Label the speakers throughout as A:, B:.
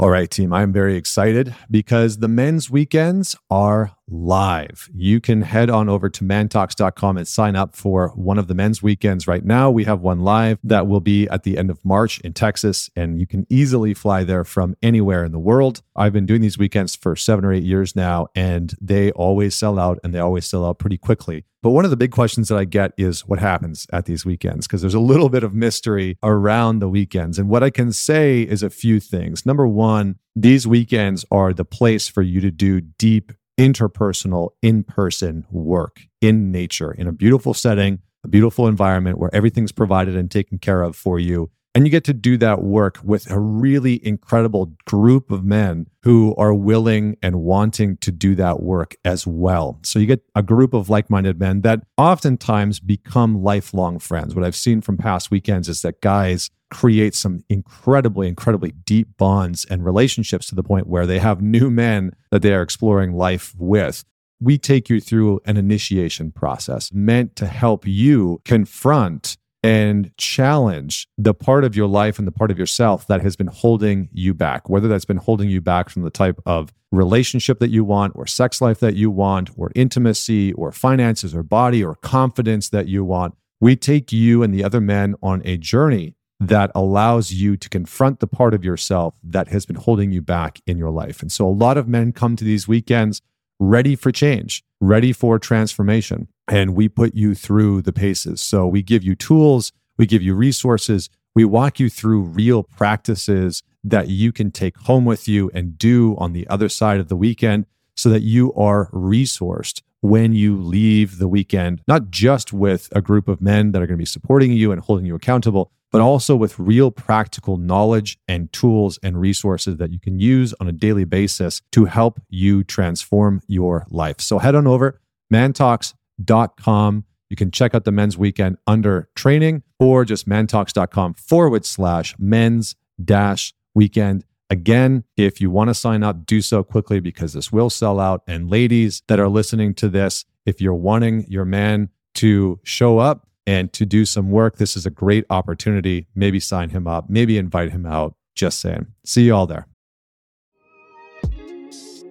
A: All right, team, I'm very excited because the men's weekends are live. You can head on over to mantalks.com and sign up for one of the men's weekends right now. We have one live that will be at the end of March in Texas, and you can easily fly there from anywhere in the world. I've been doing these weekends for seven or eight years now, and they always sell out and they always sell out pretty quickly. But one of the big questions that I get is what happens at these weekends? Because there's a little bit of mystery around the weekends. And what I can say is a few things. Number one, these weekends are the place for you to do deep interpersonal, in person work in nature, in a beautiful setting, a beautiful environment where everything's provided and taken care of for you. And you get to do that work with a really incredible group of men who are willing and wanting to do that work as well. So you get a group of like minded men that oftentimes become lifelong friends. What I've seen from past weekends is that guys create some incredibly, incredibly deep bonds and relationships to the point where they have new men that they are exploring life with we take you through an initiation process meant to help you confront and challenge the part of your life and the part of yourself that has been holding you back, whether that's been holding you back from the type of relationship that you want, or sex life that you want, or intimacy, or finances, or body, or confidence that you want. We take you and the other men on a journey that allows you to confront the part of yourself that has been holding you back in your life. And so a lot of men come to these weekends ready for change, ready for transformation. And we put you through the paces. So we give you tools, we give you resources, we walk you through real practices that you can take home with you and do on the other side of the weekend so that you are resourced when you leave the weekend, not just with a group of men that are going to be supporting you and holding you accountable, but also with real practical knowledge and tools and resources that you can use on a daily basis to help you transform your life. So head on over mantalks.com. You can check out the men's weekend under training or just mantalks.com forward slash men's dash weekend. Again, if you want to sign up, do so quickly because this will sell out. And ladies that are listening to this, if you're wanting your man to show up, and to do some work. This is a great opportunity. Maybe sign him up, maybe invite him out. Just saying. See you all there.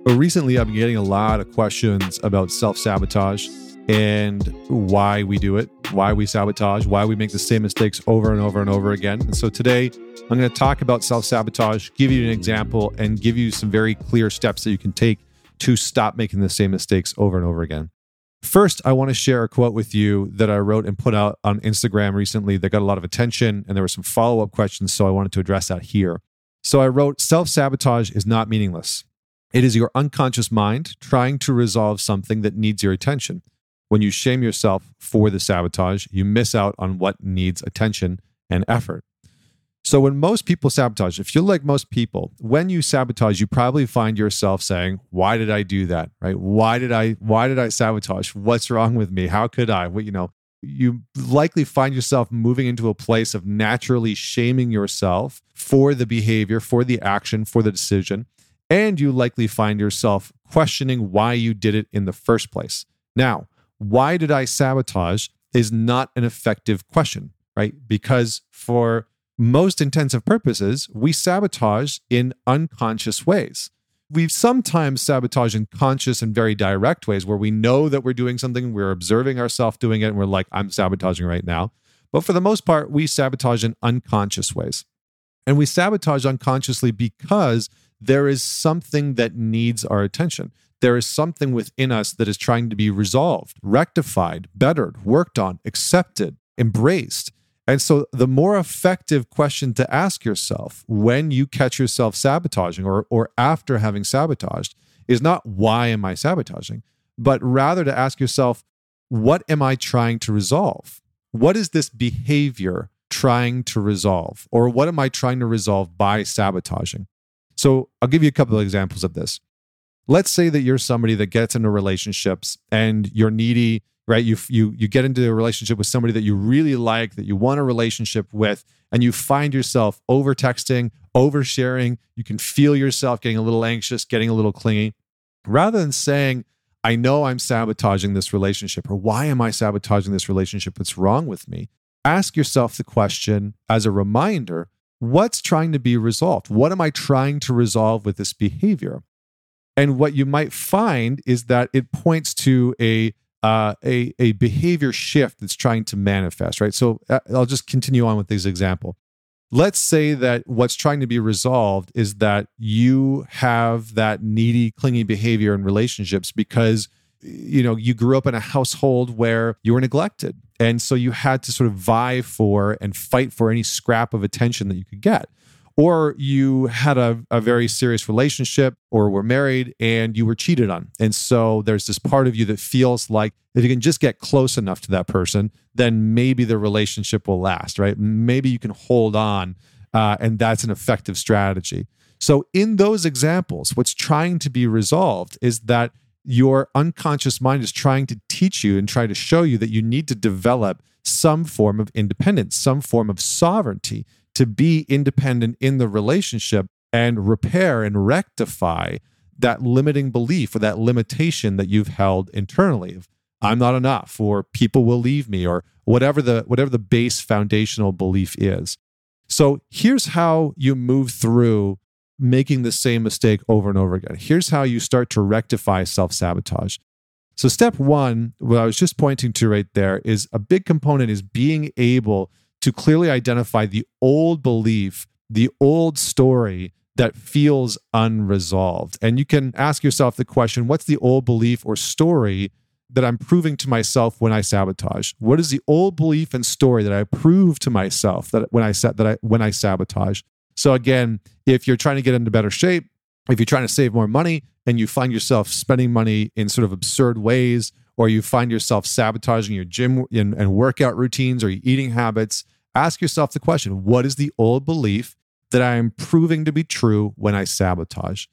A: But recently, I've been getting a lot of questions about self sabotage and why we do it, why we sabotage, why we make the same mistakes over and over and over again. And so today, I'm going to talk about self sabotage, give you an example, and give you some very clear steps that you can take to stop making the same mistakes over and over again. First, I want to share a quote with you that I wrote and put out on Instagram recently that got a lot of attention, and there were some follow up questions. So I wanted to address that here. So I wrote Self sabotage is not meaningless. It is your unconscious mind trying to resolve something that needs your attention. When you shame yourself for the sabotage, you miss out on what needs attention and effort. So when most people sabotage, if you're like most people, when you sabotage, you probably find yourself saying, "Why did I do that? Right? Why did I why did I sabotage? What's wrong with me? How could I?" Well, you know, you likely find yourself moving into a place of naturally shaming yourself for the behavior, for the action, for the decision, and you likely find yourself questioning why you did it in the first place. Now, why did I sabotage is not an effective question, right? Because for most intensive purposes, we sabotage in unconscious ways. We sometimes sabotage in conscious and very direct ways where we know that we're doing something, we're observing ourselves doing it, and we're like, I'm sabotaging right now. But for the most part, we sabotage in unconscious ways. And we sabotage unconsciously because there is something that needs our attention. There is something within us that is trying to be resolved, rectified, bettered, worked on, accepted, embraced. And so, the more effective question to ask yourself when you catch yourself sabotaging or, or after having sabotaged is not why am I sabotaging, but rather to ask yourself, what am I trying to resolve? What is this behavior trying to resolve? Or what am I trying to resolve by sabotaging? So, I'll give you a couple of examples of this. Let's say that you're somebody that gets into relationships and you're needy right you you you get into a relationship with somebody that you really like that you want a relationship with and you find yourself over texting oversharing you can feel yourself getting a little anxious getting a little clingy rather than saying i know i'm sabotaging this relationship or why am i sabotaging this relationship what's wrong with me ask yourself the question as a reminder what's trying to be resolved? What am I trying to resolve with this behavior? And what you might find is that it points to a uh, a a behavior shift that's trying to manifest, right? So uh, I'll just continue on with this example. Let's say that what's trying to be resolved is that you have that needy, clingy behavior in relationships because you know you grew up in a household where you were neglected, and so you had to sort of vie for and fight for any scrap of attention that you could get or you had a, a very serious relationship or were married and you were cheated on. And so there's this part of you that feels like if you can just get close enough to that person, then maybe the relationship will last, right? Maybe you can hold on. Uh, and that's an effective strategy. So, in those examples, what's trying to be resolved is that your unconscious mind is trying to teach you and try to show you that you need to develop some form of independence, some form of sovereignty to be independent in the relationship and repair and rectify that limiting belief or that limitation that you've held internally of I'm not enough or people will leave me or whatever the whatever the base foundational belief is. So here's how you move through making the same mistake over and over again. Here's how you start to rectify self-sabotage. So step 1, what I was just pointing to right there is a big component is being able to clearly identify the old belief, the old story that feels unresolved. And you can ask yourself the question what's the old belief or story that I'm proving to myself when I sabotage? What is the old belief and story that I prove to myself that when I that I when I sabotage? So again, if you're trying to get into better shape, if you're trying to save more money and you find yourself spending money in sort of absurd ways or you find yourself sabotaging your gym and, and workout routines or your eating habits, ask yourself the question what is the old belief that I am proving to be true when I sabotage?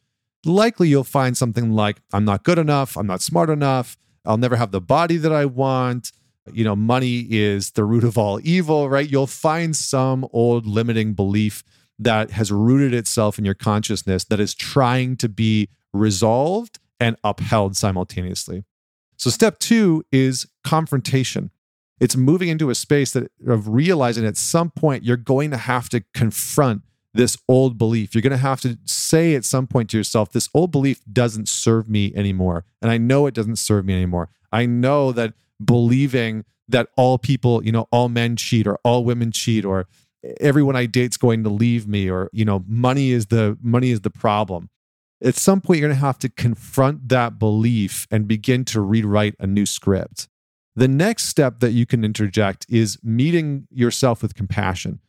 A: Likely you'll find something like, I'm not good enough, I'm not smart enough, I'll never have the body that I want. You know, money is the root of all evil, right? You'll find some old limiting belief that has rooted itself in your consciousness that is trying to be resolved and upheld simultaneously. So, step two is confrontation. It's moving into a space that of realizing at some point you're going to have to confront this old belief. You're going to have to say at some point to yourself, this old belief doesn't serve me anymore. And I know it doesn't serve me anymore. I know that believing that all people, you know, all men cheat or all women cheat or everyone I date's going to leave me or, you know, money is the money is the problem at some point you're going to have to confront that belief and begin to rewrite a new script. The next step that you can interject is meeting yourself with compassion.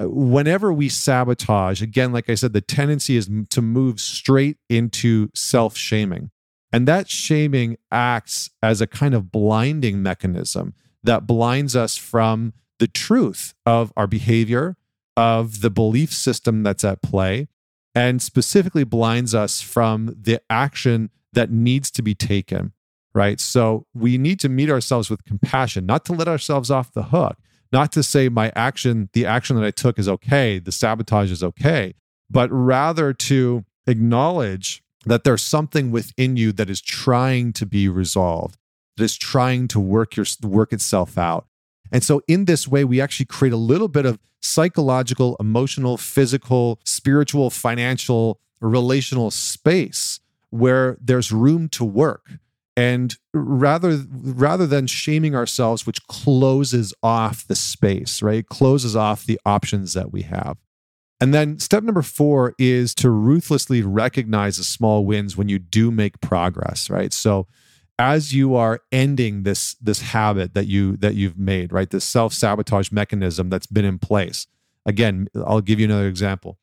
A: Uh, whenever we sabotage, again, like I said, the tendency is to move straight into self shaming. And that shaming acts as a kind of blinding mechanism that blinds us from the truth of our behavior, of the belief system that's at play, and specifically blinds us from the action that needs to be taken, right? So we need to meet ourselves with compassion, not to let ourselves off the hook, not to say my action, the action that I took is okay, the sabotage is okay, but rather to acknowledge that there's something within you that is trying to be resolved, that is trying to work your work itself out. And so, in this way, we actually create a little bit of psychological, emotional, physical, spiritual, financial, relational space where there's room to work. And rather, rather than shaming ourselves, which closes off the space, right? Closes off the options that we have. And then step number four is to ruthlessly recognize the small wins when you do make progress, right? So as you are ending this this habit that you that you've made right? This self-sabotage mechanism that's been in place. Again i'll give you another example.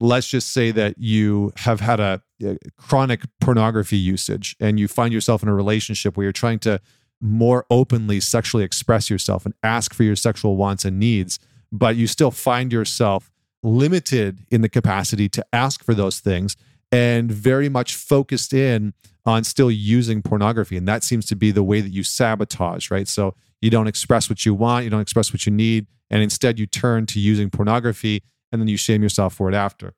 A: Let's just say that you have had a, a chronic pornography usage and you find yourself in a relationship where you're trying to more openly sexually express yourself and ask for your sexual wants and needs but you still find yourself limited in the capacity to ask for those things and very much focused in on still using pornography. And that seems to be the way that you sabotage, right? So you don't express what you want, you don't express what you need, and instead you turn to using pornography and then you shame yourself for it after.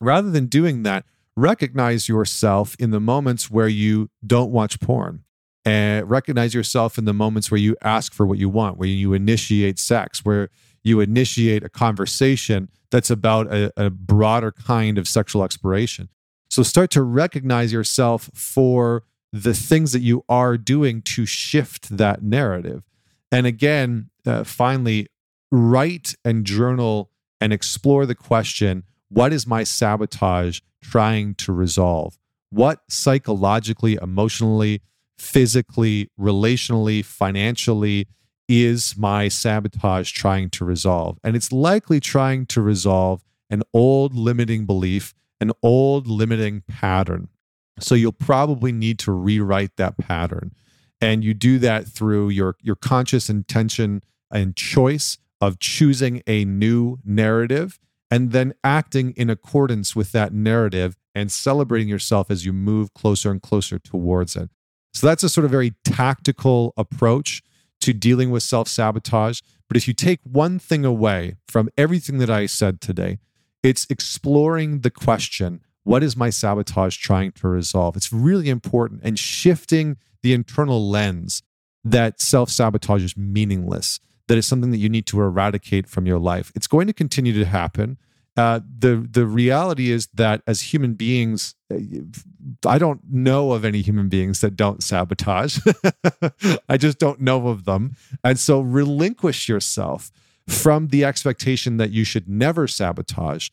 A: Rather than doing that, recognize yourself in the moments where you don't watch porn and recognize yourself in the moments where you ask for what you want, where you initiate sex, where you initiate a conversation that's about a, a broader kind of sexual exploration. So start to recognize yourself for the things that you are doing to shift that narrative. And again, uh, finally, write and journal and explore the question what is my sabotage trying to resolve? What psychologically, emotionally, physically, relationally, financially is my sabotage trying to resolve? And it's likely trying to resolve an old limiting belief, an old limiting pattern. So you'll probably need to rewrite that pattern. And you do that through your, your conscious intention and choice of choosing a new narrative and then acting in accordance with that narrative and celebrating yourself as you move closer and closer towards it. So that's a sort of very tactical approach to dealing with self sabotage. But if you take one thing away from everything that I said today, it's exploring the question what is my sabotage trying to resolve? It's really important and shifting the internal lens that self sabotage is meaningless, that is something that you need to eradicate from your life. It's going to continue to happen. Uh, the the reality is that as human beings, uh, I don't know of any human beings that don't sabotage. I just don't know of them, and so relinquish yourself from the expectation that you should never sabotage,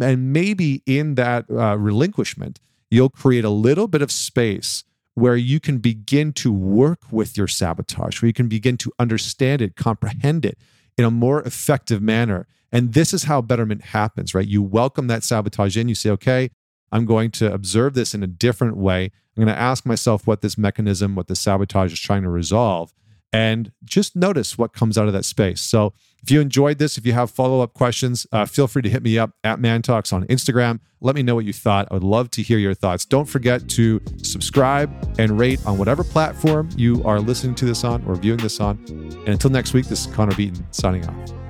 A: and maybe in that uh, relinquishment, you'll create a little bit of space where you can begin to work with your sabotage, where you can begin to understand it, comprehend it in a more effective manner and this is how betterment happens, right? You welcome that sabotage in, you say, okay, I'm going to observe this in a different way. I'm going to ask myself what this mechanism, what the sabotage is trying to resolve, and just notice what comes out of that space. So, if you enjoyed this, if you have follow up questions, uh, feel free to hit me up at Man Talks on Instagram. Let me know what you thought. I would love to hear your thoughts. Don't forget to subscribe and rate on whatever platform you are listening to this on or viewing this on. And until next week, this is Connor Beaton signing off.